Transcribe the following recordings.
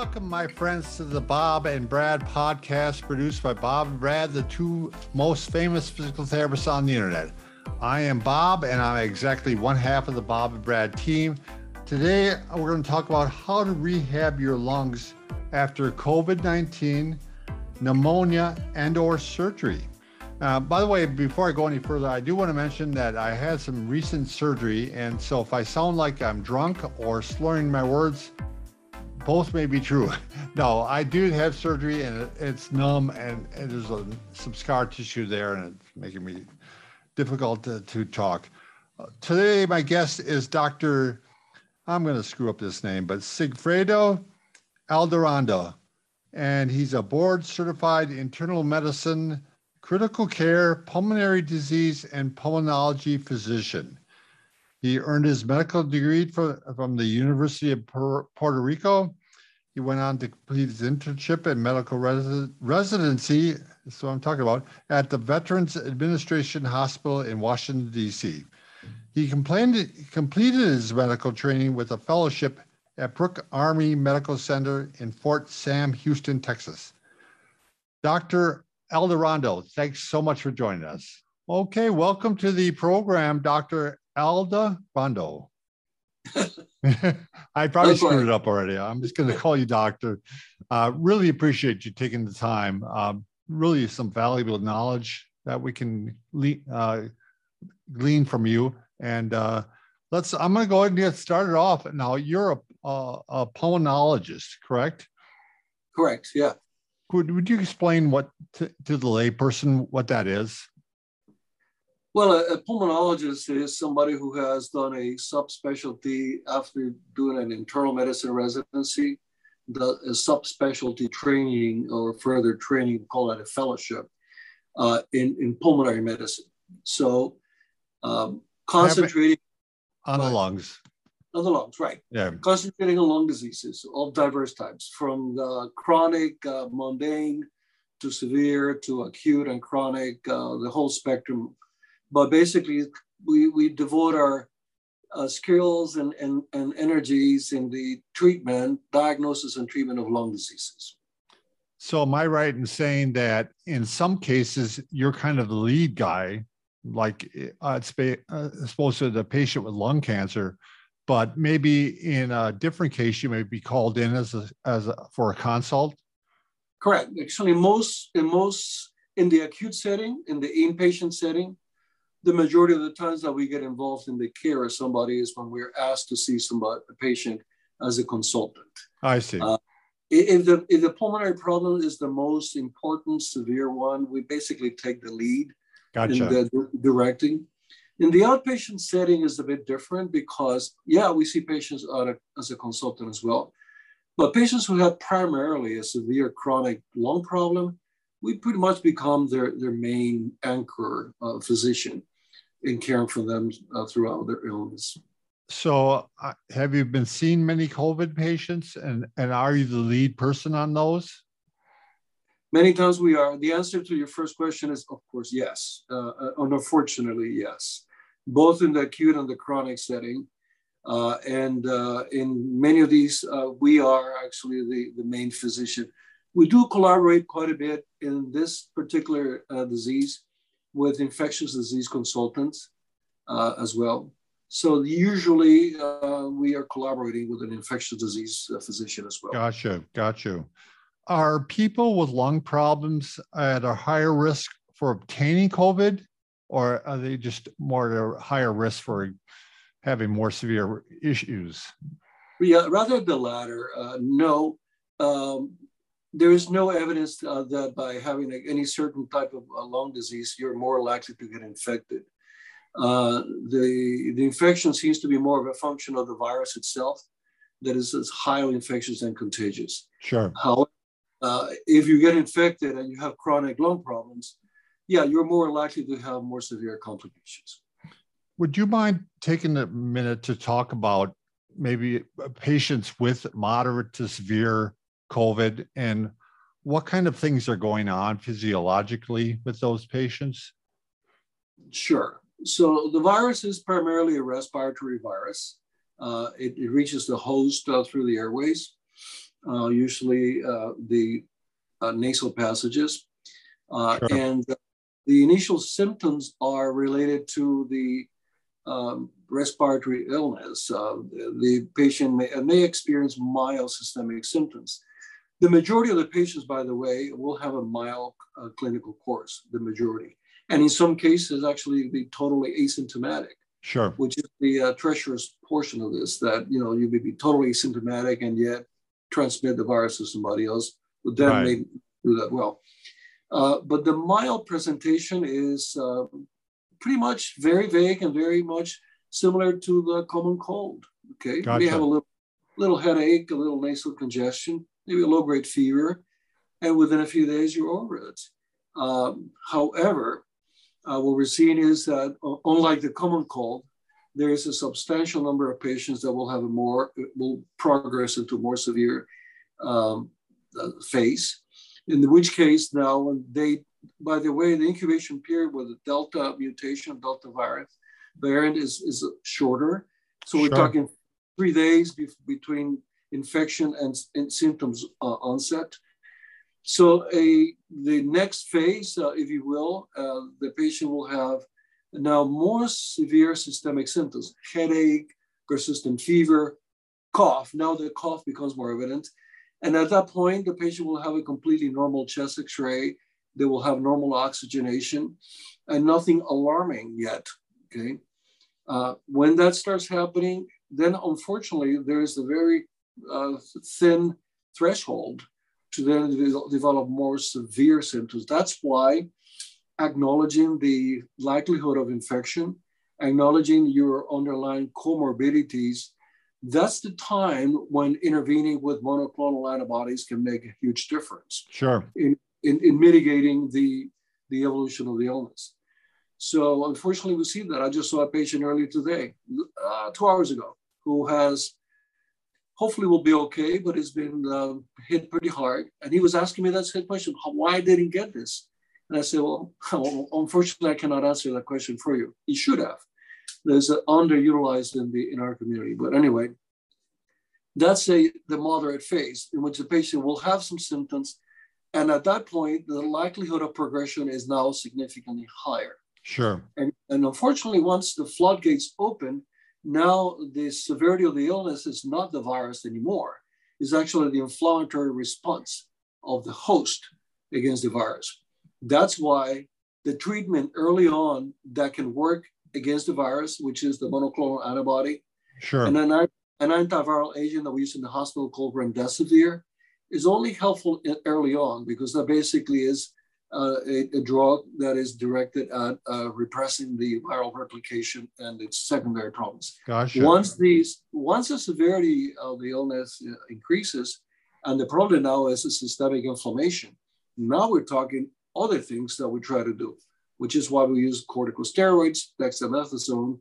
Welcome, my friends, to the Bob and Brad podcast produced by Bob and Brad, the two most famous physical therapists on the internet. I am Bob, and I'm exactly one half of the Bob and Brad team. Today, we're going to talk about how to rehab your lungs after COVID-19, pneumonia, and/or surgery. Uh, by the way, before I go any further, I do want to mention that I had some recent surgery, and so if I sound like I'm drunk or slurring my words, both may be true. no, I do have surgery, and it, it's numb, and, and there's a, some scar tissue there, and it's making me difficult to, to talk. Uh, today, my guest is Dr. I'm going to screw up this name, but Sigfredo Aldarondo, and he's a board certified internal medicine, critical care, pulmonary disease, and pulmonology physician. He earned his medical degree for, from the University of Puerto Rico. He went on to complete his internship and medical resi- residency, what I'm talking about, at the Veterans Administration Hospital in Washington, D.C. He completed his medical training with a fellowship at Brooke Army Medical Center in Fort Sam Houston, Texas. Dr. Aldarondo, thanks so much for joining us. Okay, welcome to the program, Dr. Alda Rondo. I probably screwed it up already. I'm just going to call you doctor. Uh, really appreciate you taking the time. Um, really, some valuable knowledge that we can le- uh, glean from you. And uh, let's. I'm going to go ahead and get started off. Now, you're a, a, a pulmonologist, correct? Correct. Yeah. Could would you explain what to, to the layperson what that is? Well, a, a, pulmonologist is somebody who has done a subspecialty after doing an internal medicine residency, the a subspecialty training or further training, call it a fellowship uh, in, in pulmonary medicine. So um, concentrating on the lungs. On the lungs, right. Yeah. Concentrating on lung diseases of diverse types, from the chronic, uh, mundane, to severe, to acute and chronic, uh, the whole spectrum but basically we, we devote our uh, skills and, and, and energies in the treatment, diagnosis and treatment of lung diseases. So am I right in saying that in some cases you're kind of the lead guy, like uh, it's uh, supposed to the patient with lung cancer, but maybe in a different case you may be called in as a, as a, for a consult. Correct. Actually, most in most in the acute setting, in the inpatient setting, the majority of the times that we get involved in the care of somebody is when we're asked to see somebody, a patient as a consultant. I see. Uh, if the if the pulmonary problem is the most important severe one, we basically take the lead gotcha. in the directing. In the outpatient setting is a bit different because yeah, we see patients as a consultant as well, but patients who have primarily a severe chronic lung problem, we pretty much become their their main anchor uh, physician in caring for them uh, throughout their illness. So, uh, have you been seeing many COVID patients, and and are you the lead person on those? Many times we are. The answer to your first question is, of course, yes. Uh, uh unfortunately, yes. Both in the acute and the chronic setting, uh, and uh, in many of these, we are actually the the main physician. We do collaborate quite a bit in this particular disease with infectious disease consultants uh, as well. So usually uh, we are collaborating with an infectious disease uh, physician as well. Gotcha, gotcha. Are people with lung problems at a higher risk for obtaining COVID, or are they just more at a higher risk for having more severe issues? Yeah, rather the latter. Uh, no, um, there is no evidence uh, that by having any certain type of uh, lung disease, you're more likely to get infected. Uh, the, the infection seems to be more of a function of the virus itself that is, is highly infectious and contagious. Sure. However, uh, if you get infected and you have chronic lung problems, yeah, you're more likely to have more severe complications. Would you mind taking a minute to talk about maybe patients with moderate to severe COVID and what kind of things are going on physiologically with those patients? Sure. So the virus is primarily a respiratory virus. Uh, it, it, reaches the host uh, through the airways, uh, usually uh, the uh, nasal passages. Uh, sure. And the initial symptoms are related to the um, respiratory illness. the patient may, may experience mild systemic symptoms. The majority of the patients, by the way, will have a mild uh, clinical course, the majority. And in some cases, actually be totally asymptomatic. Sure. Which is the uh, treacherous portion of this that, you know, you may be totally asymptomatic and yet transmit the virus to somebody else, but then right. they do that well. Uh, but the mild presentation is uh, pretty much very vague and very much similar to the common cold. Okay. Gotcha. You may have a little, little headache, a little nasal congestion maybe a low grade fever, and within a few days you're over it. Um, however, uh, what we're seeing is that unlike the common cold, there is a substantial number of patients that will have a more will progress into more severe um, uh, phase. In which case, now when they, by the way, the incubation period with the Delta mutation, Delta virus variant is is shorter. So we're talking three days be- between infection and, and symptoms uh, onset. So a, the next phase, uh, if you will, uh, the patient will have now more severe systemic symptoms, headache, persistent fever, cough. Now the cough becomes more evident. And at that point, the patient will have a completely normal chest x-ray. They will have normal oxygenation and nothing alarming yet, okay? Uh, when that starts happening, then unfortunately, there is a very uh, thin threshold to then develop more severe symptoms. That's why acknowledging the likelihood of infection, acknowledging your underlying comorbidities, that's the time when intervening with monoclonal antibodies can make a huge difference. Sure. In, in, in mitigating the, the evolution of the illness. So unfortunately, we see that. I just saw a patient earlier today, uh, two hours ago, who has hopefully we'll be okay, but it's been uh, hit pretty hard. And he was asking me that same question, why didn't get this? And I said, well, unfortunately, I cannot answer that question for you. He should have. There's an underutilized in the in our community. But anyway, that's a the moderate phase in which the patient will have some symptoms. And at that point, the likelihood of progression is now significantly higher. Sure. And, and unfortunately, once the floodgates open, now the severity of the illness is not the virus anymore. It's actually the inflammatory response of the host against the virus. That's why the treatment early on that can work against the virus, which is the monoclonal antibody, sure. and an, an antiviral agent that we use in the hospital called remdesivir, is only helpful early on because that basically is a, a, drug that is directed at uh, repressing the viral replication and its secondary problems. Gotcha. Once these, once the severity of the illness uh, increases, and the problem now is a systemic inflammation. Now we're talking other things that we try to do, which is why we use corticosteroids, dexamethasone,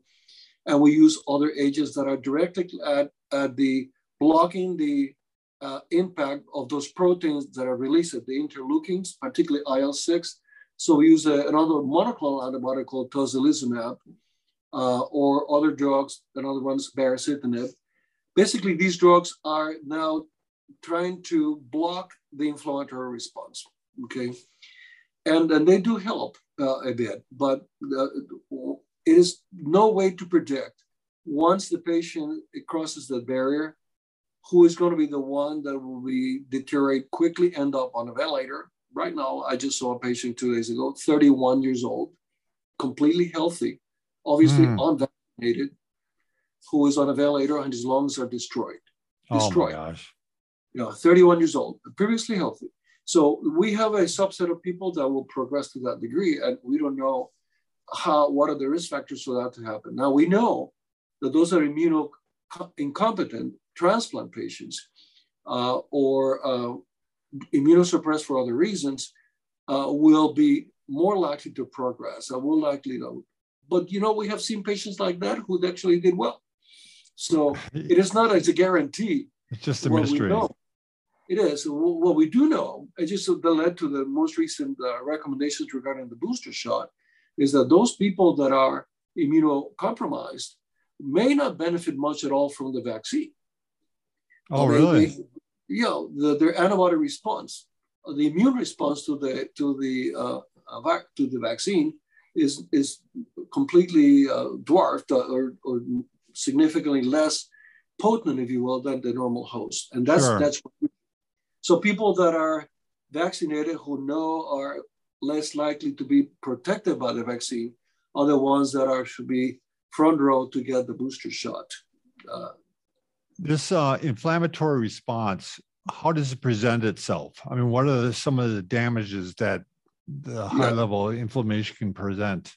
and we use other agents that are directly at, at the blocking the uh, impact of those proteins that are released, the interleukins, particularly IL-6. So we use a, another monoclonal antibody called tocilizumab, uh, or other drugs, another one's baricitinib. Basically, these drugs are now trying to block the inflammatory response, okay? And, and they do help uh, a bit, but uh, it is no way to predict once the patient crosses the barrier who is going to be the one that will be deteriorate quickly, end up on a ventilator. Right now, I just saw a patient two days ago, 31 years old, completely healthy, obviously mm. unvaccinated, who is on a ventilator and his lungs are destroyed. Destroyed. Oh my gosh. You know, 31 years old, previously healthy. So we have a subset of people that will progress to that degree, and we don't know how what are the risk factors for that to happen. Now we know that those are immunocompetent transplant patients uh, or uh, immunosuppressed for other reasons uh, will be more likely to progress. I will likely know. But you know, we have seen patients like that who actually did well. So it is not as a guarantee. It's just a mystery. It is. What we do know, and just that led to the most recent uh, recommendations regarding the booster shot, is that those people that are immunocompromised may not benefit much at all from the vaccine. Oh, really? They, yeah, the, their antibody response, uh, the immune response to the to the uh, uh to the vaccine is is completely uh, dwarfed uh, or, or significantly less potent, if you will, than the normal host, and that's sure. that's so people that are vaccinated who know are less likely to be protected by the vaccine are the ones that are should be front row to get the booster shot. Uh, this uh, inflammatory response, how does it present itself? I mean, what are the, some of the damages that the high yeah. level inflammation can present?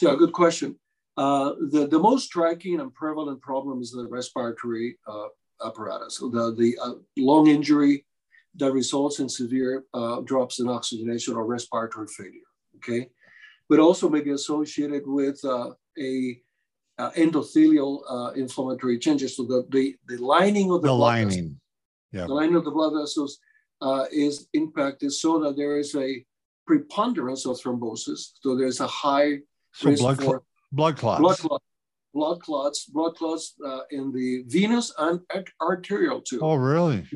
Yeah, good question. Uh, the, the most striking and prevalent problem is the respiratory uh, apparatus, the, the uh, lung injury that results in severe uh, drops in oxygenation or respiratory failure. Okay, but also may be associated with uh, a uh, endothelial uh, inflammatory changes. So the, the, the lining of the, the lining, yeah. the lining of the blood vessels uh, is impacted so that there is a preponderance of thrombosis. So there's a high so risk blood, for blood clots. Blood, clot, blood clots, blood clots uh, in the venous and arterial too. Oh, really?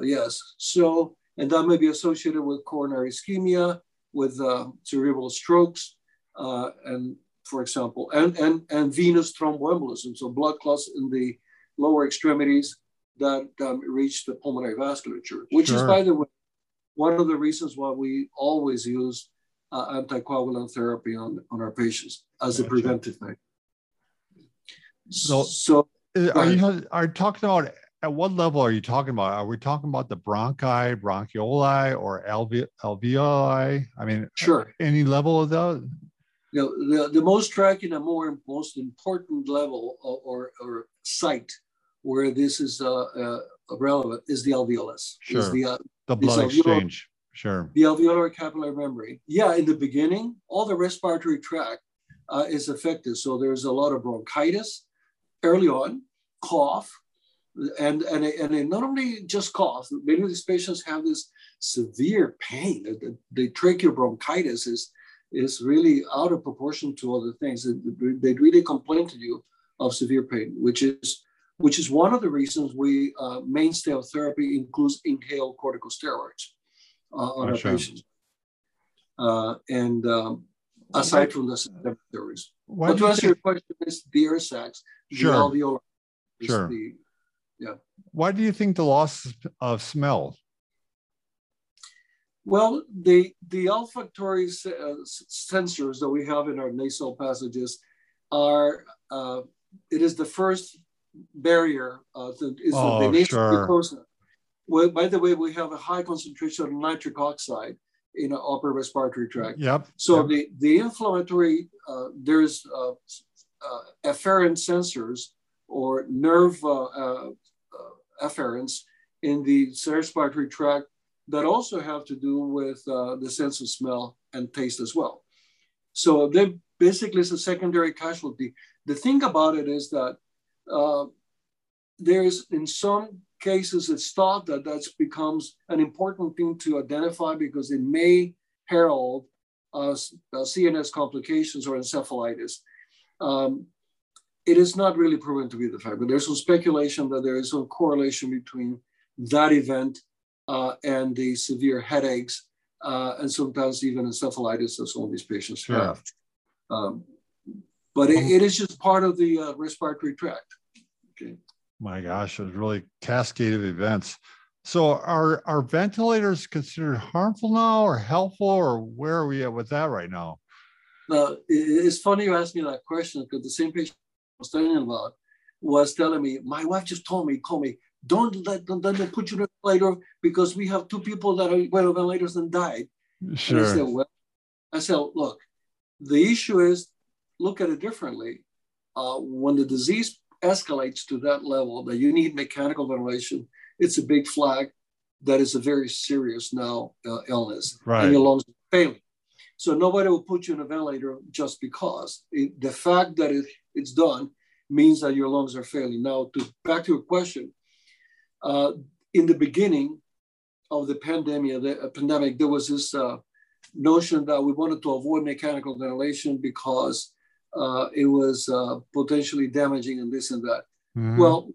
Yes. So, and that may be associated with coronary ischemia, with uh, cerebral strokes, uh, and for example, and, and, and venous thromboembolism, so blood clots in the lower extremities that um, reach the pulmonary vasculature, which sure. is, by the way, one of the reasons why we always use uh, anticoagulant therapy on, on our patients as gotcha. a preventive measure. So, so are you are you talking about at what level are you talking about? Are we talking about the bronchi, bronchioli, or alve- alveoli? I mean, sure. Any level of those? You know, the, the most striking and more most important level or, or, or site where this is uh, uh, relevant is the alveolus. Sure. Is the, uh, the blood exchange. Sure. The alveolar capillary membrane. Yeah, in the beginning, all the respiratory tract uh, is affected. So there's a lot of bronchitis early on, cough, and and and they not only just cough. Many of these patients have this severe pain. The, the tracheobronchitis is is really out of proportion to other things. They really complain to you of severe pain, which is which is one of the reasons we uh, mainstay of therapy includes inhaled corticosteroids uh, on oh, our sure. patients. Uh, and um, aside from the theories. But to answer your question, is the air sacs, sure. the alveolar, sure. The, yeah. Why do you think the loss of smell? Well, the the olfactory uh, sensors that we have in our nasal passages are uh, it is the first barrier uh, to, is oh, the nasal sure. mucosa. Well, by the way, we have a high concentration of nitric oxide in our upper respiratory tract. Yep. So yep. the the inflammatory uh, there's uh, uh, afferent sensors or nerve afferents in the respiratory tract that also have to do with uh, the sense of smell and taste as well. So they basically it's a secondary casualty. The thing about it is that uh, there's in some cases it's thought that that becomes an important thing to identify because it may herald uh, CNS complications or encephalitis. Um, it is not really proven to be the fact, but there's some speculation that there is some correlation between that event uh, and the severe headaches, uh, and sometimes even encephalitis that some of these patients have. Um, but it, it is just part of the uh, respiratory tract. Okay. My gosh, it's really cascade of events. So are are ventilators considered harmful now or helpful, or where are we at with that right now? Now it's funny you asked me that question because the same patient I was telling about was telling me, my wife just told me, call me, don't let don't let them put you in a ventilator because we have two people that are went on ventilators and died. Sure. And I said, well, I said, look, The issue is look at it differently. Uh, when the disease escalates to that level that you need mechanical ventilation, it's a big flag that is a very serious now uh, illness. Right. And your lungs are failing. So nobody will put you in a ventilator just because. It, the fact that it, it's done means that your lungs are failing. Now, to back to your question, uh, in the beginning of the pandemic, the uh, pandemic, there was this uh, notion that we wanted to avoid mechanical ventilation because uh, it was uh, potentially damaging and this and that. Mm-hmm. Well,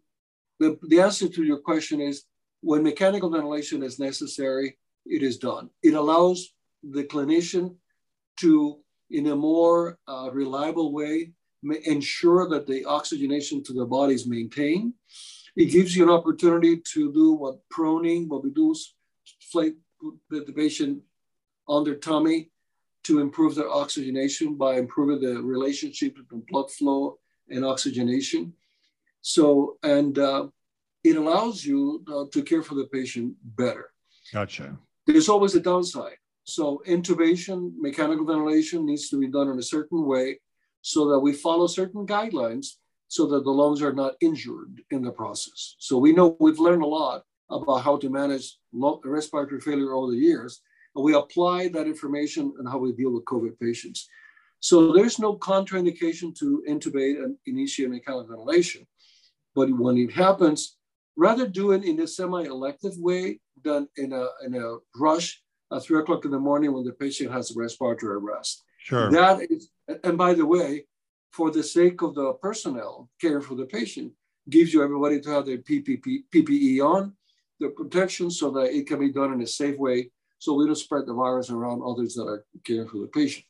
the, the answer to your question is when mechanical ventilation is necessary, it is done. It allows the clinician to, in a more uh, reliable way, ensure that the oxygenation to the body is maintained. It gives you an opportunity to do what proning, what we do, is flate the patient on their tummy to improve their oxygenation by improving the relationship between blood flow and oxygenation. So, and uh, it allows you uh, to care for the patient better. Gotcha. There's always a downside. So, intubation, mechanical ventilation needs to be done in a certain way so that we follow certain guidelines so that the lungs are not injured in the process. So, we know we've learned a lot about how to manage respiratory failure over the years, and we apply that information and how we deal with COVID patients. So, there's no contraindication to intubate and initiate mechanical ventilation. But when it happens, rather do it in a semi-elective way than in a, in a rush at three o'clock in the morning when the patient has respiratory arrest. Sure. That is, and by the way, for the sake of the personnel caring for the patient, gives you everybody to have their PPE on, the protection so that it can be done in a safe way so we don't spread the virus around others that are caring for the patient.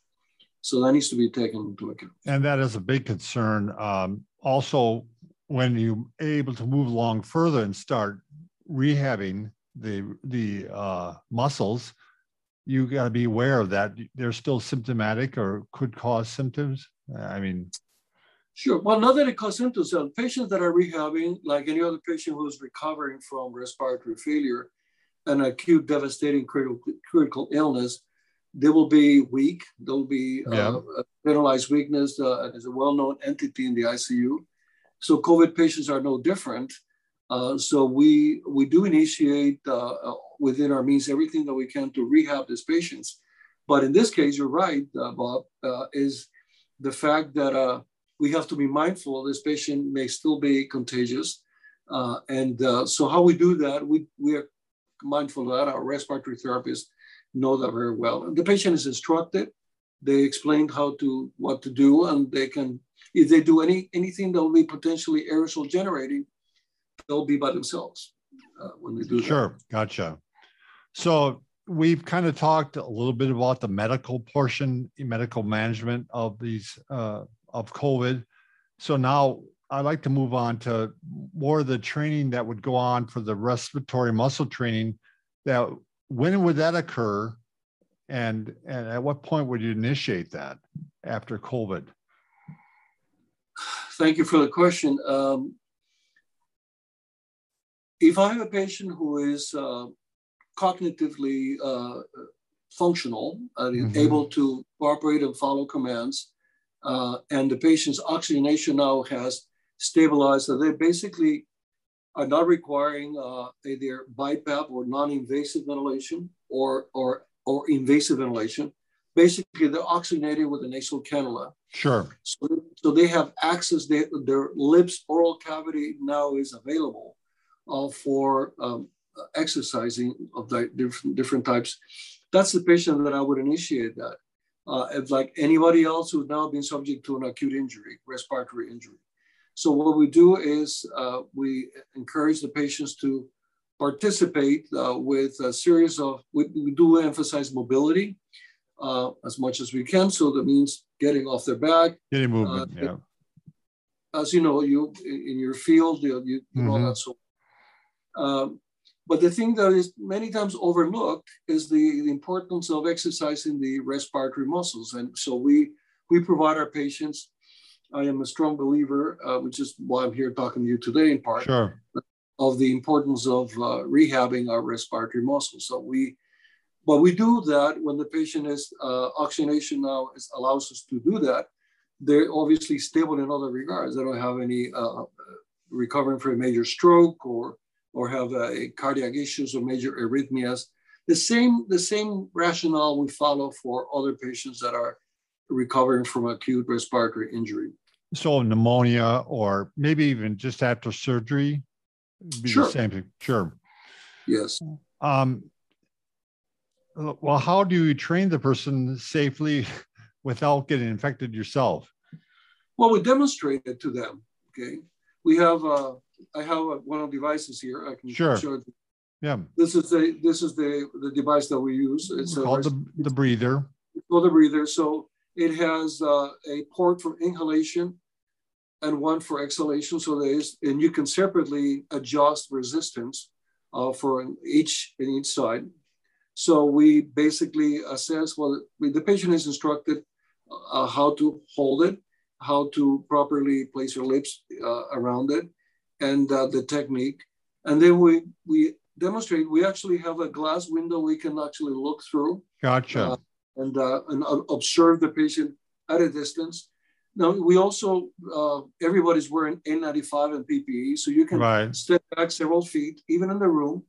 So that needs to be taken into account. And that is a big concern. Um, also, when you're able to move along further and start rehabbing the the uh, muscles, you got to be aware of that. They're still symptomatic or could cause symptoms. I mean, sure. Well, not that it causes symptoms. So patients that are rehabbing, like any other patient who's recovering from respiratory failure, an acute, devastating critical critical illness, they will be weak. They'll be yeah. uh, generalized weakness. Uh, is a well-known entity in the ICU. So COVID patients are no different. Uh, so we we do initiate uh, uh, within our means everything that we can to rehab these patients. But in this case, you're right, uh, Bob, uh, is the fact that uh, we have to be mindful this patient may still be contagious. and so how we do that, we, we are mindful of that. Our respiratory therapists know that very well. The patient is instructed. They explain how to what to do, and they can if they do any anything that will be potentially aerosol generating, they'll be by themselves uh, when they do sure. that. gotcha. So we've kind of talked a little bit about the medical portion, medical management of these uh, of COVID. So now I'd like to move on to more of the training that would go on for the respiratory muscle training. That when would that occur, and and at what point would you initiate that after COVID? Thank you for the question. Um, if I have a patient who is uh, cognitively uh, functional and mm-hmm. able to cooperate and follow commands, uh, and the patient's oxygenation now has stabilized, so they basically are not requiring uh, either BiPAP or non-invasive ventilation or, or, or invasive ventilation. Basically, they're oxygenated with a nasal cannula. Sure. So, so they have access, they, their lips, oral cavity now is available uh, for um, exercising of the different, different types. That's the patient that I would initiate that. Uh, if like anybody else who's now been subject to an acute injury, respiratory injury. So what we do is uh, we encourage the patients to participate uh, with a series of, we, we do emphasize mobility uh, as much as we can. So that means getting off their back. Getting movement, uh, yeah. As you know, you in your field, you, you mm-hmm. know that. So, um, but the thing that is many times overlooked is the, the importance of exercising the respiratory muscles. And so we we provide our patients. I am a strong believer, uh, which is why I'm here talking to you today in part. Sure. Of the importance of uh, rehabbing our respiratory muscles. So we but we do that when the patient is uh, oxygenation now is, allows us to do that. They're obviously stable in other regards. They don't have any uh, recovering from a major stroke or or have a cardiac issues or major arrhythmias. The same the same rationale we follow for other patients that are recovering from acute respiratory injury. So pneumonia or maybe even just after surgery, be Sure. the same thing. Sure. Yes. Um, well, how do you train the person safely without getting infected yourself? Well, we demonstrate it to them. Okay. We have uh, I have one of the devices here. I can Sure. show it. Yeah, This is the this is the the device that we use. It's a called the, the breather. for the breather. So it has uh, a port for inhalation and one for exhalation. So there is, and you can separately adjust resistance uh, for each in each side. So we basically assess well, the patient is instructed uh, how to hold it, how to properly place your lips uh, around it, and uh, the technique. And then we we demonstrate. We actually have a glass window we can actually look through Gotcha. Uh, and, uh, and observe the patient at a distance. Now, we also, uh, everybody's wearing N95 and PPE, so you can right. step back several feet, even in the room,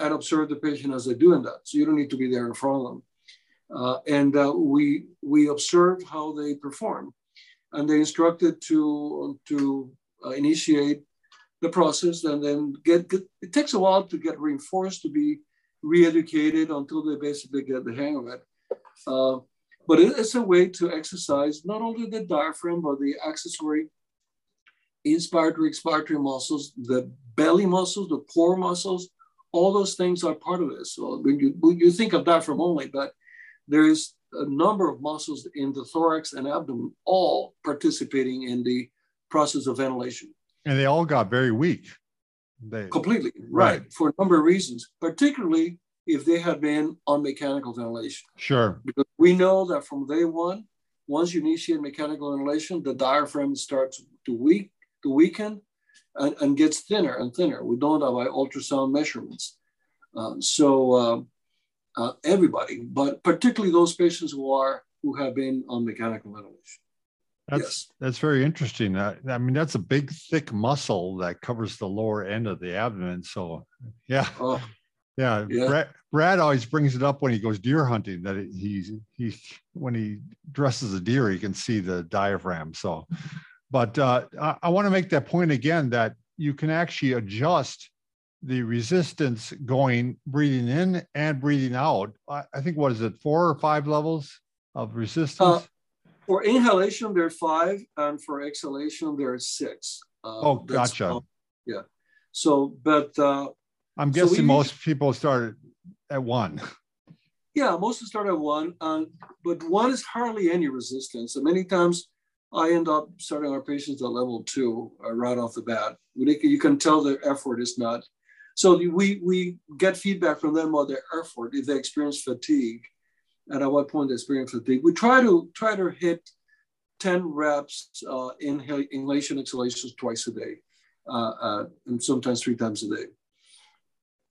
and observe the patient as they're doing that. So you don't need to be there in front of them. Uh, and uh, we, we observe how they perform. And they instructed to, to uh, initiate the process and then get, get, it takes a while to get reinforced, to be re-educated until they basically get the hang of it. Uh, but it- it's a way to exercise not only the diaphragm, but the accessory inspiratory, expiratory muscles, the belly muscles, the core muscles, all those things are part of this. So when you, when you think of diaphragm only, but there's a number of muscles in the thorax and abdomen, all participating in the process of ventilation And they all got very weak. They, completely, Right. right, for a number of reasons, particularly if they had been on mechanical ventilation. sure. Because we know that from day one, once you initiate mechanical ventilation, the diaphragm starts to weak, to weaken, and, and gets thinner and thinner. We that by ultrasound measurements. Uh, so uh, uh, everybody, but particularly those patients who are who have been on mechanical ventilation. That's yes. that's very interesting. I, I mean, that's a big, thick muscle that covers the lower end of the abdomen. So, yeah, Oh, yeah. Yeah. Brad, Brad always brings it up when he goes deer hunting that he's he when he dresses a deer, he can see the diaphragm. So, but uh, I, I want to make that point again that you can actually adjust the resistance going breathing in and breathing out. I, I think what is it, four or five levels of resistance? For inhalation, there are five, and for exhalation, there are six. Uh, Oh, gotcha. yeah. So, but uh, I'm So we guessing use- most people start at one. Yeah, most start at one, uh, but one is hardly any resistance. And many times I end up starting our patients at level two uh, right off the bat. You can tell their effort is not. So we, we get feedback from them on their effort if they experience fatigue and at what point the experience fatigue. We try to try to hit 10 reps uh, inhal- inhalation, exhalations twice a day, uh, uh, and sometimes three times a day.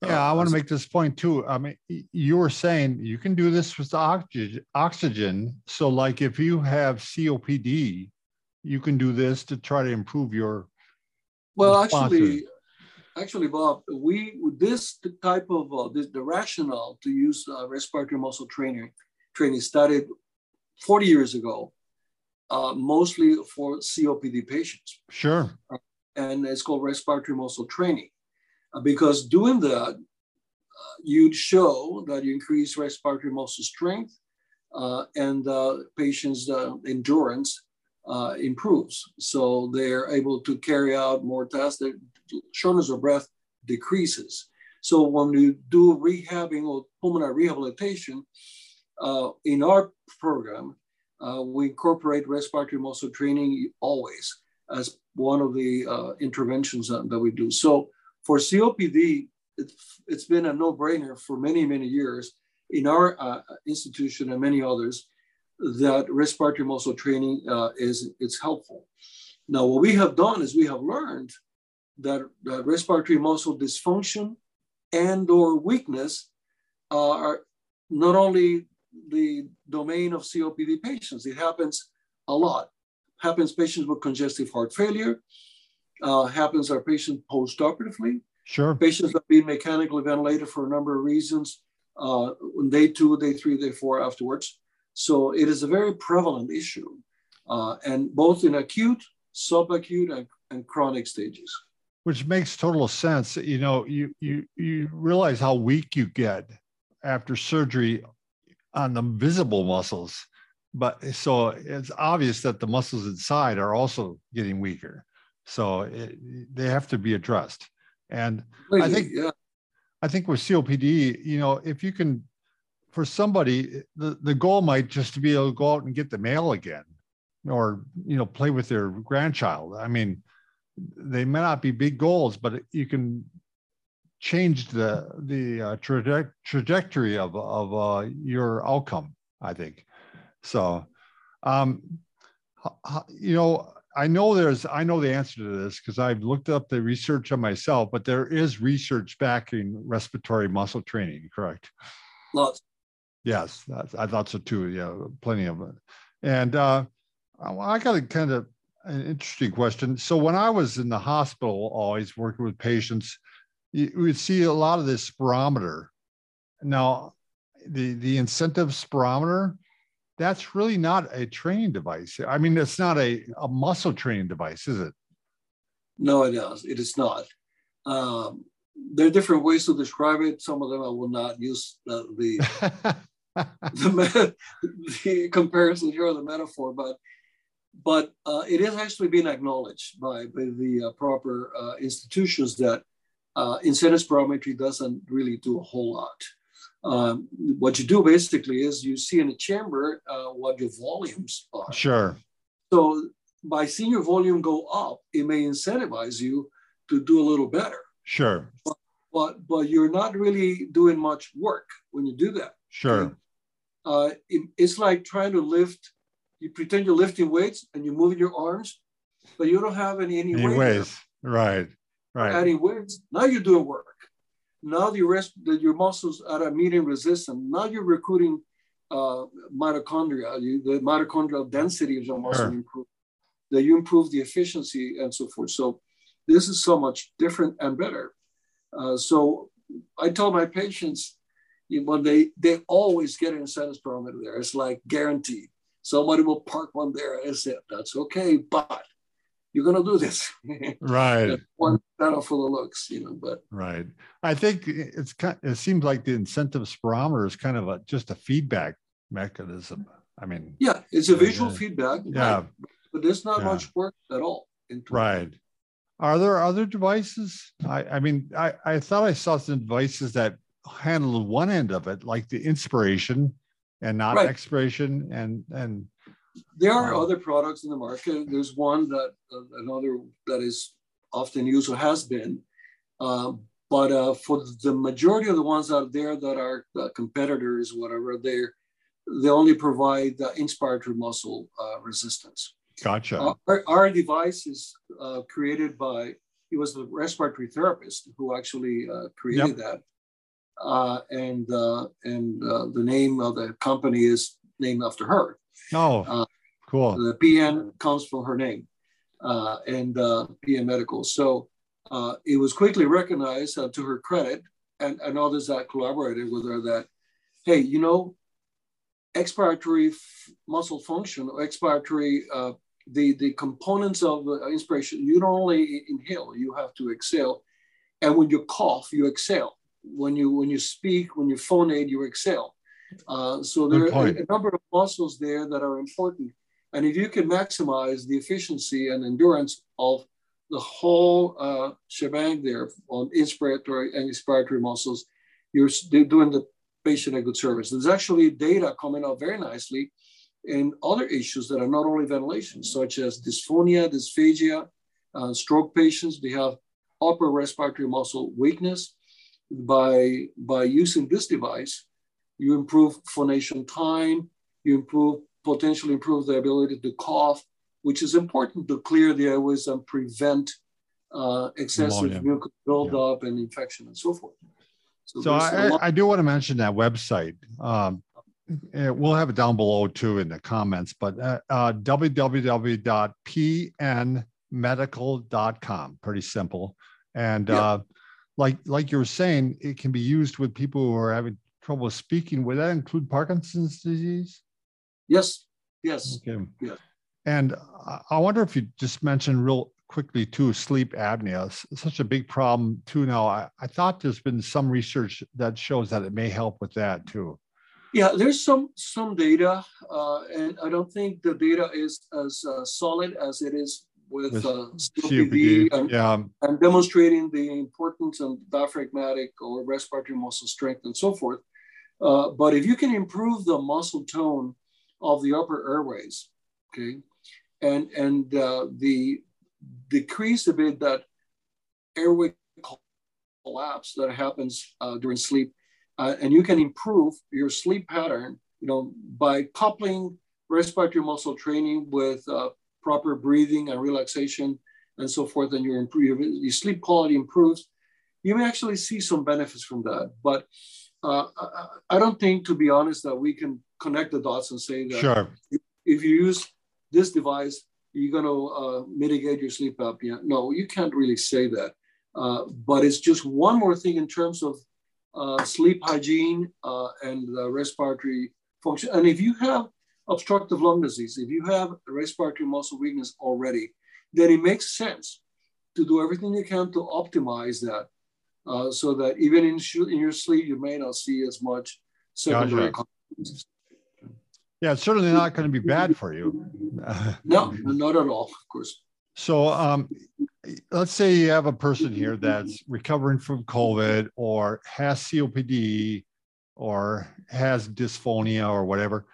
Yeah, I want to make this point too. I mean, you were saying you can do this with oxygen. Oxygen. So, like, if you have COPD, you can do this to try to improve your. Well, actually, actually, Bob, we this type of uh, this, the rationale to use uh, respiratory muscle training training started 40 years ago, uh, mostly for COPD patients, Sure. and it's called respiratory muscle training, Uh, because doing that, uh, you'd show that you increase respiratory muscle strength, uh, and uh, patients' uh, endurance uh, improves. So they're able to carry out more tasks. Their shortness of breath decreases. So when you do rehabbing or pulmonary rehabilitation, uh, in our program, uh, we incorporate respiratory muscle training always as one of the uh, interventions that, we do. So for COPD, it's, it's been a no-brainer for many, many years in our uh, institution and many others that respiratory muscle training uh, is it's helpful. Now, what we have done is we have learned that, that respiratory muscle dysfunction and or weakness are not only the domain of COPD patients, it happens a lot. Happens patients with congestive heart failure, uh, happens our patients post-operatively. Sure. Patients that been mechanically ventilated for a number of reasons, uh, day two, day three, day four afterwards. So it is a very prevalent issue, uh, and both in acute, subacute, and, and chronic stages. Which makes total sense. You know, you you you realize how weak you get after surgery on the visible muscles, but so it's obvious that the muscles inside are also getting weaker. So it, they have to be addressed. And I think yeah. I think with COPD, you know, if you can for somebody, the, the goal might just to be able to go out and get the mail again or, you know, play with their grandchild. I mean, they may not be big goals, but you can change the the uh, traje- trajectory of of uh, your outcome. I think so. Um, you know, I know there's I know the answer to this because I've looked up the research on myself, but there is research backing respiratory muscle training. Correct? Lots. Yes, I thought so too. Yeah, plenty of it. And uh, I got a kind of an interesting question. So when I was in the hospital, always working with patients, you would see a lot of this spirometer. Now, the the incentive spirometer, that's really not a training device. I mean, it's not a, a muscle training device, is it? No, it is. It is not. Um, there are different ways to describe it. Some of them I will not use uh, the the, the comparison here, or the metaphor, but but uh, it is actually being acknowledged by, by the uh, proper uh, institutions that uh, incentive spirometry doesn't really do a whole lot. Um, what you do basically is you see in a chamber uh, what your volumes are. Sure. So by seeing your volume go up, it may incentivize you to do a little better. Sure. But but, but you're not really doing much work when you do that. Sure. Uh, it, it's like trying to lift. You pretend you're lifting weights and you're moving your arms, but you don't have any any, any weight. Right, right. Adding weights. Now you're doing work. Now the rest that your muscles are medium resistance. Now you're recruiting uh, mitochondria. You, the mitochondrial density of your muscle sure. improve. That you improve the efficiency and so forth. So this is so much different and better. Uh, so I tell my patients when they they always get an incentive spirometer there. It's like guaranteed. Somebody will park one there. I said, that's okay, but you're gonna do this. right. one kind of full of looks, you know, but right. I think it's kind it seems like the incentive spirometer is kind of a just a feedback mechanism. I mean yeah, it's a visual yeah. feedback. Yeah. Right? But there's not yeah. much work at all. right. Are there other devices? I, I mean, I, I thought I saw some devices that handle one end of it, like the inspiration and not right. expiration and and there are uh, other products in the market. There's one that uh, another that is often used or has been, uh, but uh, for the majority of the ones out there that are uh, competitors, whatever, they they only provide the inspiratory muscle uh, resistance. Gotcha. Our, our, device is created by he was the respiratory therapist who actually created yep. that uh, and uh, and uh, the name of the company is named after her. Oh, uh, cool. The PN comes from her name, uh, and uh, PN Medical. So it was quickly recognized to her credit, and, and others that collaborated with her that, hey, you know, expiratory f- muscle function or expiratory the the components of inspiration you don't only inhale you have to exhale and when you cough you exhale when you when you speak, when you phonate, you exhale. Uh, so there are a, a number of muscles there that are important. And if you can maximize the efficiency and endurance of the whole uh, shebang there on inspiratory and expiratory muscles, you're doing the patient a good service. There's actually data coming out very nicely in other issues that are not only ventilation, such as dysphonia, dysphagia, uh, stroke patients. They have upper respiratory muscle weakness by, by using this device, you improve phonation time, you improve potentially improve the ability to cough, which is important to clear the airways and prevent uh, excessive mucus buildup yeah. and infection and so forth. So, so I, I, do want to mention that website. Um, we'll have it down below too in the comments, but uh, uh, www.pnmedical.com. Pretty simple. And yeah. uh, like like you were saying, it can be used with people who are having trouble speaking. Would that include Parkinson's disease? Yes. Yes. Okay. Yeah. And I wonder if you just mentioned real quickly too sleep apnea it's such a big problem too now I, I thought there's been some research that shows that it may help with that too yeah there's some some data uh, and i don't think the data is as uh, solid as it is with, with uh, COPD, and, yeah. and demonstrating the importance of diaphragmatic or respiratory muscle strength and so forth uh, but if you can improve the muscle tone of the upper airways okay and and uh, the decrease a bit that airway collapse that happens uh, during sleep. Uh, and you can improve your sleep pattern, you know, by coupling respiratory muscle training with uh, proper breathing and relaxation and so forth, and your, your sleep quality improves. You may actually see some benefits from that. But uh, I don't think, to be honest, that we can connect the dots and say that sure. if you use this device, you're going to uh, mitigate your sleep apnea. No, you can't really say that. Uh, but it's just one more thing in terms of uh, sleep hygiene uh, and respiratory function. And if you have obstructive lung disease, if you have respiratory muscle weakness already, then it makes sense to do everything you can to optimize that uh, so that even in, in your sleep, you may not see as much secondary gotcha. consequences. Yeah, it's certainly not going to be bad for you. no, not at all, of course. So, um, let's say you have a person here that's recovering from COVID or has COPD or has dysphonia or whatever.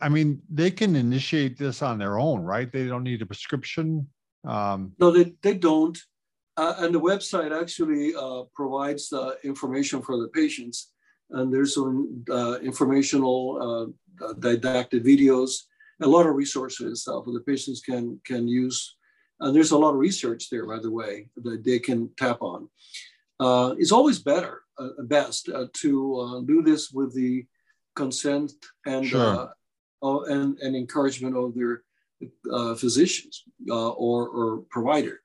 I mean, they can initiate this on their own, right? They don't need a prescription. Um, no, they, they don't. Uh, and the website actually uh, provides uh, information for the patients. And there's some uh, informational uh, didactic videos, a lot of resources uh, for the patients can can use. And there's a lot of research there, by the way, that they can tap on. Uh, it's always better, uh, best uh, to uh, do this with the consent and sure. and, and encouragement of their physicians or, or provider.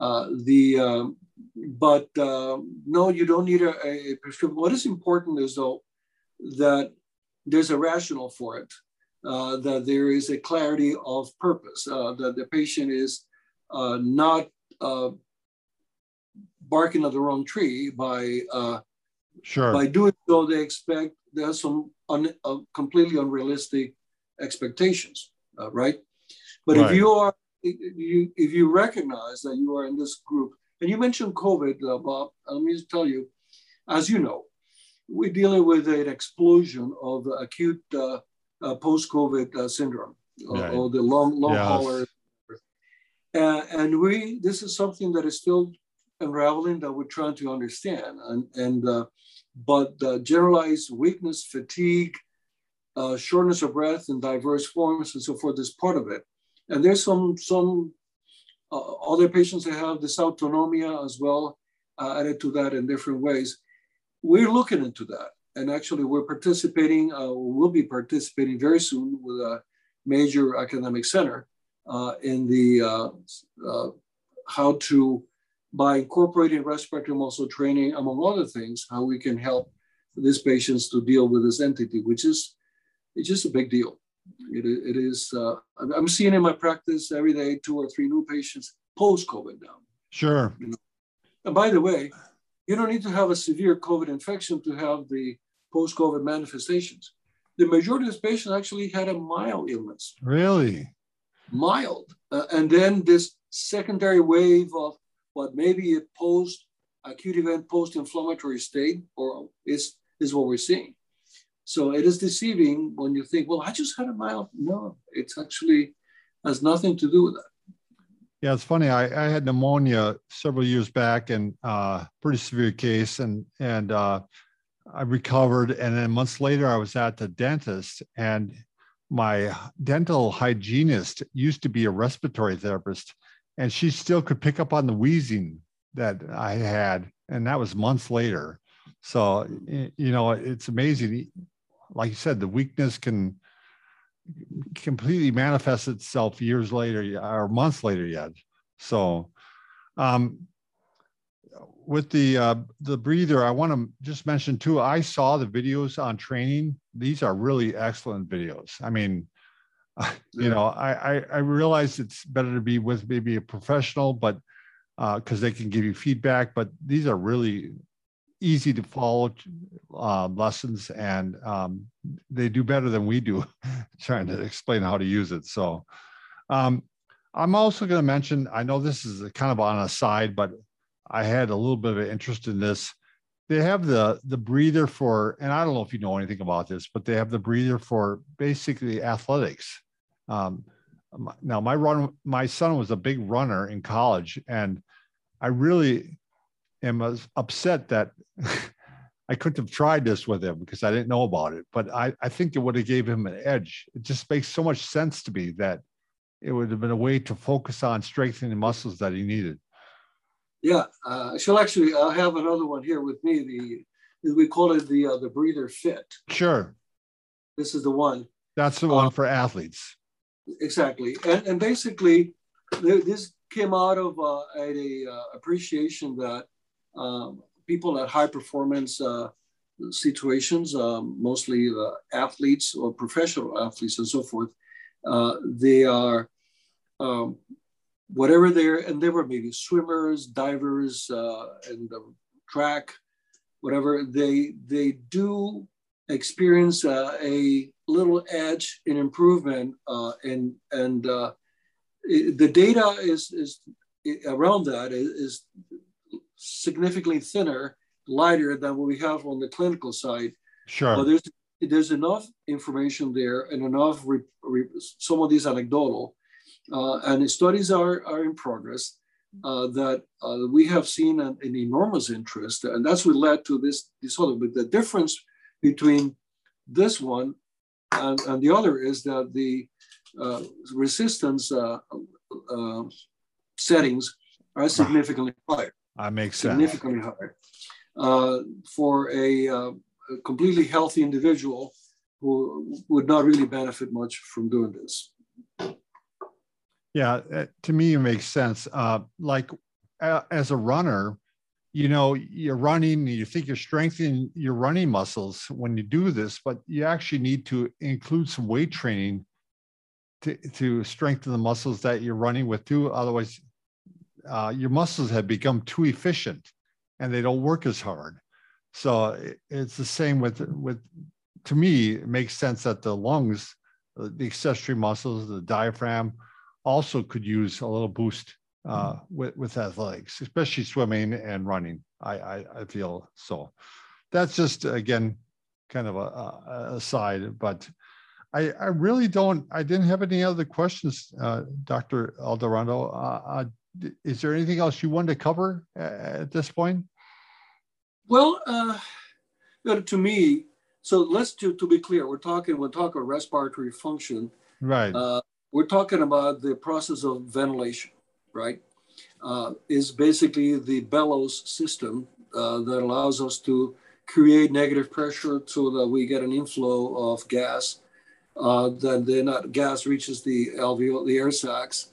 The um, but no, you don't need a, a prescription. What is important is though that there's a rationale for it, uh, that there is a clarity of purpose, uh, that the patient is uh, not uh, barking at the wrong tree by uh, sure by doing so. They expect there's some un, uh, completely unrealistic expectations, right? But right. if you are you if you recognize that you are in this group, and you mentioned COVID, Bob, let me tell you, as you know, we're dealing with an explosion of acute uh, uh, post-COVID uh, syndrome, right. or the long long yes. hauler. and we this is something that is still unraveling that we're trying to understand. And and uh, but generalized weakness, fatigue, uh, shortness of breath in diverse forms, and so forth is part of it. And there's some some uh, other patients that have dysautonomia as well added to that in different ways we're looking into that. And actually, we're participating, uh, we'll be participating very soon with a major academic center uh, in the uh, uh, how to, by incorporating respiratory muscle training, among other things, how we can help these patients to deal with this entity, which is it's just a big deal. It, it is, uh, I'm seeing in my practice every day two or three new patients post COVID now. Sure. You know? And by the way, you don't need to have a severe COVID infection to have the post COVID manifestations. The majority of patients actually had a mild illness. Really? Mild. Uh, and then this secondary wave of what maybe a post acute event, post inflammatory state, or is, is what we're seeing. So it is deceiving when you think, well, I just had a mild. No, it's actually has nothing to do with that. Yeah, it's funny. I, I had pneumonia several years back and uh, pretty severe case, and and uh, I recovered. And then months later, I was at the dentist, and my dental hygienist used to be a respiratory therapist, and she still could pick up on the wheezing that I had, and that was months later. So you know, it's amazing. Like you said, the weakness can completely manifest itself years later or months later yet. So, um, with the uh, the breather, I want to just mention too. I saw the videos on training. These are really excellent videos. I mean, you know, I, I I realize it's better to be with maybe a professional, but because uh, they can give you feedback. But these are really easy to follow uh, lessons, and um, they do better than we do trying to explain how to use it. So. Um, I'm also going to mention, I know this is kind of on a side, but I had a little bit of interest in this. They have the the breather for, and I don't know if you know anything about this, but they have the breather for basically athletics. Um, now, my run, my son was a big runner in college, and I really am upset that I couldn't have tried this with him because I didn't know about it. But I, I think it would have gave him an edge. It just makes so much sense to me that it would have been a way to focus on strengthening the muscles that he needed. Yeah, uh, she'll actually. I have another one here with me. The we call it the uh, the breather fit. Sure. This is the one. That's the one uh, for athletes. Exactly, and and basically, this came out of uh, a uh, appreciation that people at high performance uh, situations, um, mostly athletes or professional athletes and so forth, they are um, whatever their endeavor, maybe swimmers, divers, uh, and the track, whatever, they, they do experience uh, a little edge in improvement uh, and, and uh, it, the data is, is around that is, is, significantly thinner, lighter than what we have on the clinical side. Sure. But there's, there's enough information there and enough, re, re, some of these anecdotal, uh, and studies are, are in progress uh, that uh, we have seen an, an, enormous interest, and that's what led to this disorder. But the difference between this one and, and the other is that the uh, resistance uh, uh, settings are significantly higher. That makes sense. Significantly higher. for a, a completely healthy individual who would not really benefit much from doing this. Yeah, uh, to me, it makes sense. Uh, like uh, as a runner, you know, you're running, you think you're strengthening your running muscles when you do this, but you actually need to include some weight training to, to strengthen the muscles that you're running with too. Otherwise, uh, your muscles have become too efficient and they don't work as hard. So it's the same with with. To me, it makes sense that the lungs, uh, the accessory muscles, the diaphragm, also could use a little boost uh, mm-hmm. with, with athletics, especially swimming and running. I, I, I feel so. That's just again kind of a, a aside, but I, I really don't. I didn't have any other questions, uh, Dr. Aldarondo. Uh, uh is there anything else you wanted to cover at this point? Well, uh, to me, so let's to, to be clear, we're talking we're talking about respiratory function, right? Uh, we're talking about the process of ventilation, right? Uh, is basically the bellows system uh, that allows us to create negative pressure so that we get an inflow of gas. Uh, then that gas reaches the alveoli, the air sacs,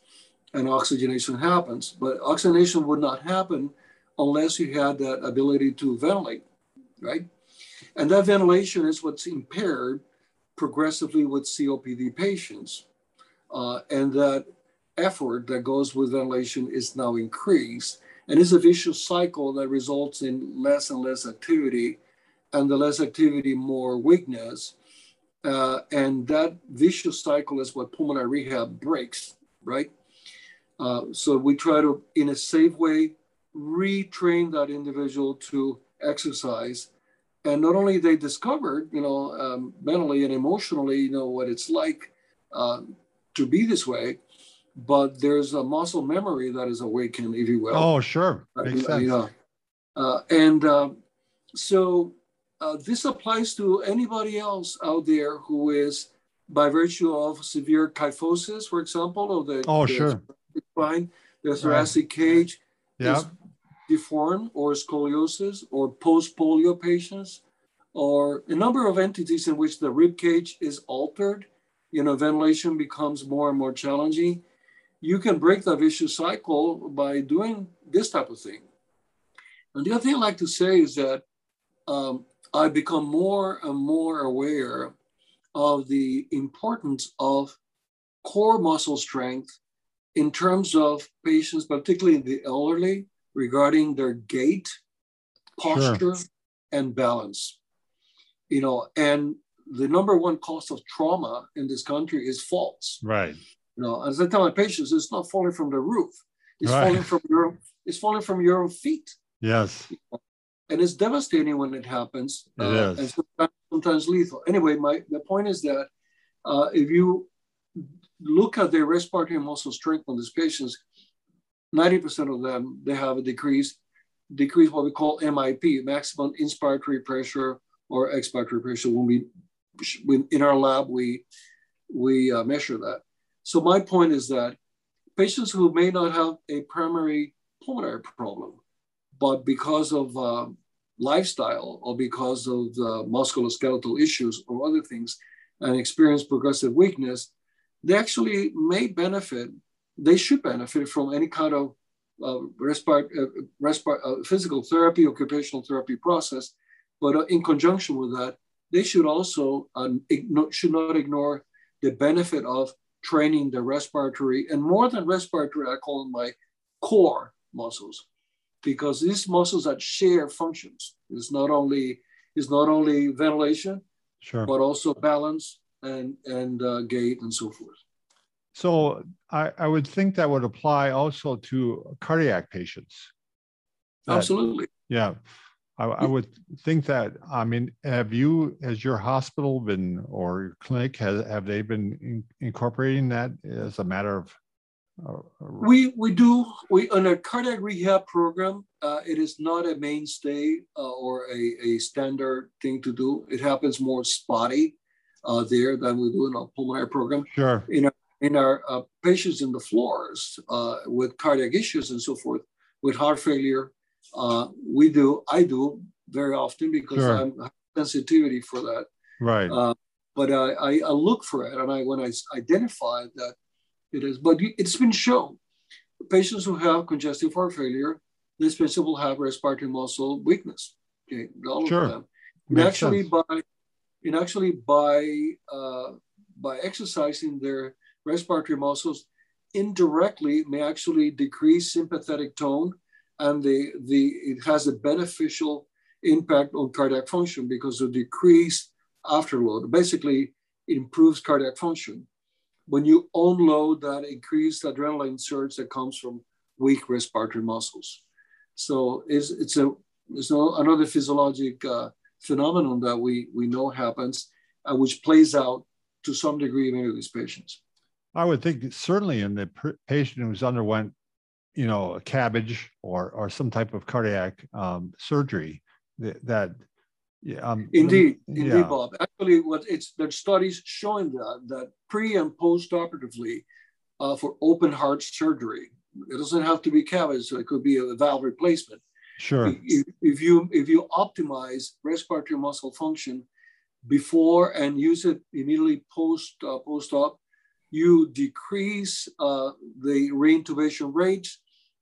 and oxygenation happens. But oxygenation would not happen unless you had that ability to ventilate, right? And that ventilation is what's impaired progressively with COPD patients. Uh, and that effort that goes with ventilation is now increased. And it's a vicious cycle that results in less and less activity, and the less activity, more weakness. Uh, and that vicious cycle is what pulmonary rehab breaks, right? Uh, so we try to, in a safe way, retrain that individual to exercise. And not only they discovered, you know, um, mentally and emotionally, you know, what it's like uh, to be this way, but there's a muscle memory that is awakened, if you will. Oh, sure. Uh, Makes uh, sense. You know, uh, and uh, so uh, this applies to anybody else out there who is, by virtue of severe kyphosis, for example, of the, oh, the sure. Spine, the thoracic cage. Yeah. deformed or scoliosis or post-polio patients or a number of entities in which the rib cage is altered, you know, ventilation becomes more and more challenging. You can break the vicious cycle by doing this type of thing. And the other thing I like to say is that um, I become more and more aware of the importance of core muscle strength in terms of patients, particularly the elderly, regarding their gait, posture, sure. and balance. You know, and the number one cause of trauma in this country is falls. Right. You know, as I tell my patients, it's not falling from the roof; it's right. falling from your it's falling from your own feet. Yes. You know? And it's devastating when it happens. It uh, is. And sometimes, sometimes, lethal. Anyway, my the point is that uh, if you look at the respiratory muscle strength on these patients, 90% of them, they have a decrease, decrease what we call MIP, maximum inspiratory pressure or expiratory pressure. When we, when in our lab, we, we uh, measure that. So my point is that patients who may not have a primary pulmonary problem, but because of uh, lifestyle or because of the musculoskeletal issues or other things and experience progressive weakness, they actually may benefit, they should benefit from any kind of uh, respir- uh, respir- uh, physical therapy, occupational therapy process. But uh, in conjunction with that, they should also igno- should not ignore the benefit of training the respiratory and more than respiratory, I call them my core muscles, because these muscles that share functions. It's not only is not only ventilation, sure. but also balance, and and uh, gait and so forth. So I, I would think that would apply also to cardiac patients. That, Absolutely. Yeah. I, I, would think that. I mean, have you, has your hospital been or your clinic has have they been in, incorporating that as a matter of? Uh, we we do we on a cardiac rehab program. Uh, it is not a mainstay uh, or a, a standard thing to do. It happens more spotty uh, there than we do in our pulmonary program. Sure. In our, in our uh, patients in the floors uh, with cardiac issues and so forth, with heart failure, uh, we do, I do very often because sure. I'm sensitivity for that. Right. Uh, but I, I, I, look for it, and I when I identify that it is, but it's been shown patients who have congestive heart failure, this patient will have respiratory muscle weakness. Okay, all sure. of them. And actually, sense. by and actually by uh, by exercising their respiratory muscles indirectly may actually decrease sympathetic tone and the, the it has a beneficial impact on cardiac function because of decreased afterload. Basically it improves cardiac function. When you unload that increased adrenaline surge that comes from weak respiratory muscles. So it's, it's a it's another physiologic uh, phenomenon that we, we know happens, uh, which plays out to some degree in many of these patients. I would think certainly in the patient who's underwent, you know, a CABG or or some type of cardiac um, surgery that, that yeah, um, indeed, yeah. indeed, Bob. Actually, what it's there's studies showing that that pre and post operatively uh, for open heart surgery, it doesn't have to be CABG, so it could be a valve replacement. Sure. If, if you if you optimize respiratory muscle function before and use it immediately post uh, post op, you decrease uh, the reintubation rate.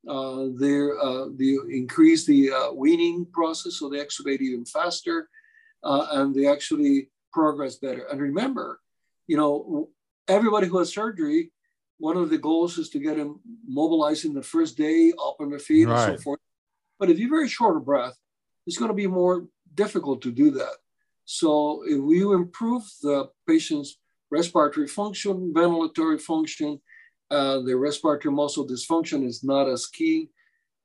Uh, there, uh, the increase the uh, weaning process, so they extubate even faster, uh, and they actually progress better. And remember, you know, everybody who has surgery, one of the goals is to get them mobilized in the first day, up on their feet, right. and so forth. But if you're very short of breath, it's going to be more difficult to do that. So if you improve the patient's respiratory function, ventilatory function, uh, the respiratory muscle dysfunction is not as key.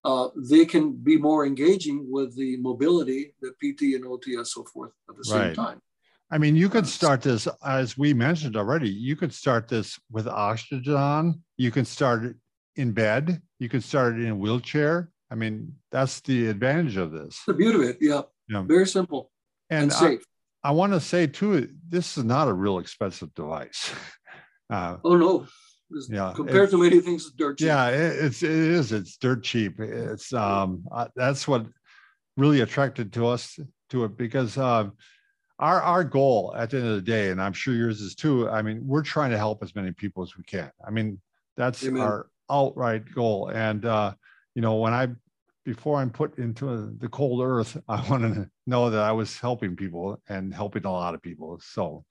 Uh, they can be more engaging with the mobility, the PT and OT and so forth at the same right. time. I mean, you could start this, as we mentioned already, you could start this with oxygen on. You can start it in bed. You can start it in a wheelchair. I mean, that's the advantage of this. The beauty of it, yeah. yeah. Very simple and, and safe. I, I want to say too, this is not a real expensive device. Uh, oh no. It's- Yeah, Compared it- to many things, it's dirt cheap. Yeah, it, it's it is. It's dirt cheap. It's um uh, that's what really attracted to us to it because uh, our our goal at the end of the day, and I'm sure yours is too. I mean, we're trying to help as many people as we can. I mean, that's Amen. our outright goal. And uh, you know, when I before I'm put into the cold earth, I want to know that I was helping people and helping a lot of people. So,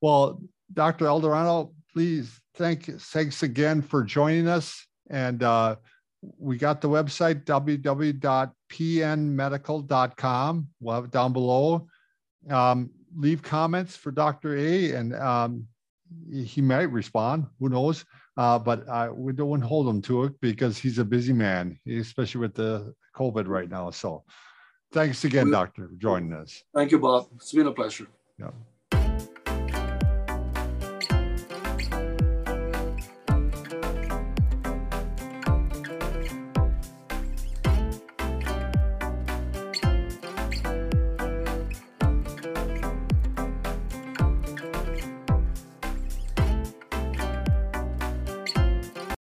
well, Dr. Aldarondo, please thank thanks again for joining us. And uh, we got the website www.pnmedical.com. We'll have it down below. Um, leave comments for Dr. A, and um, he he might respond. Who knows? Uh, but uh, we don't hold him to it because he's a busy man, especially with the COVID right now. So, thanks again, Doctor, for joining us. Thank you, Bob. It's been a pleasure. Yeah.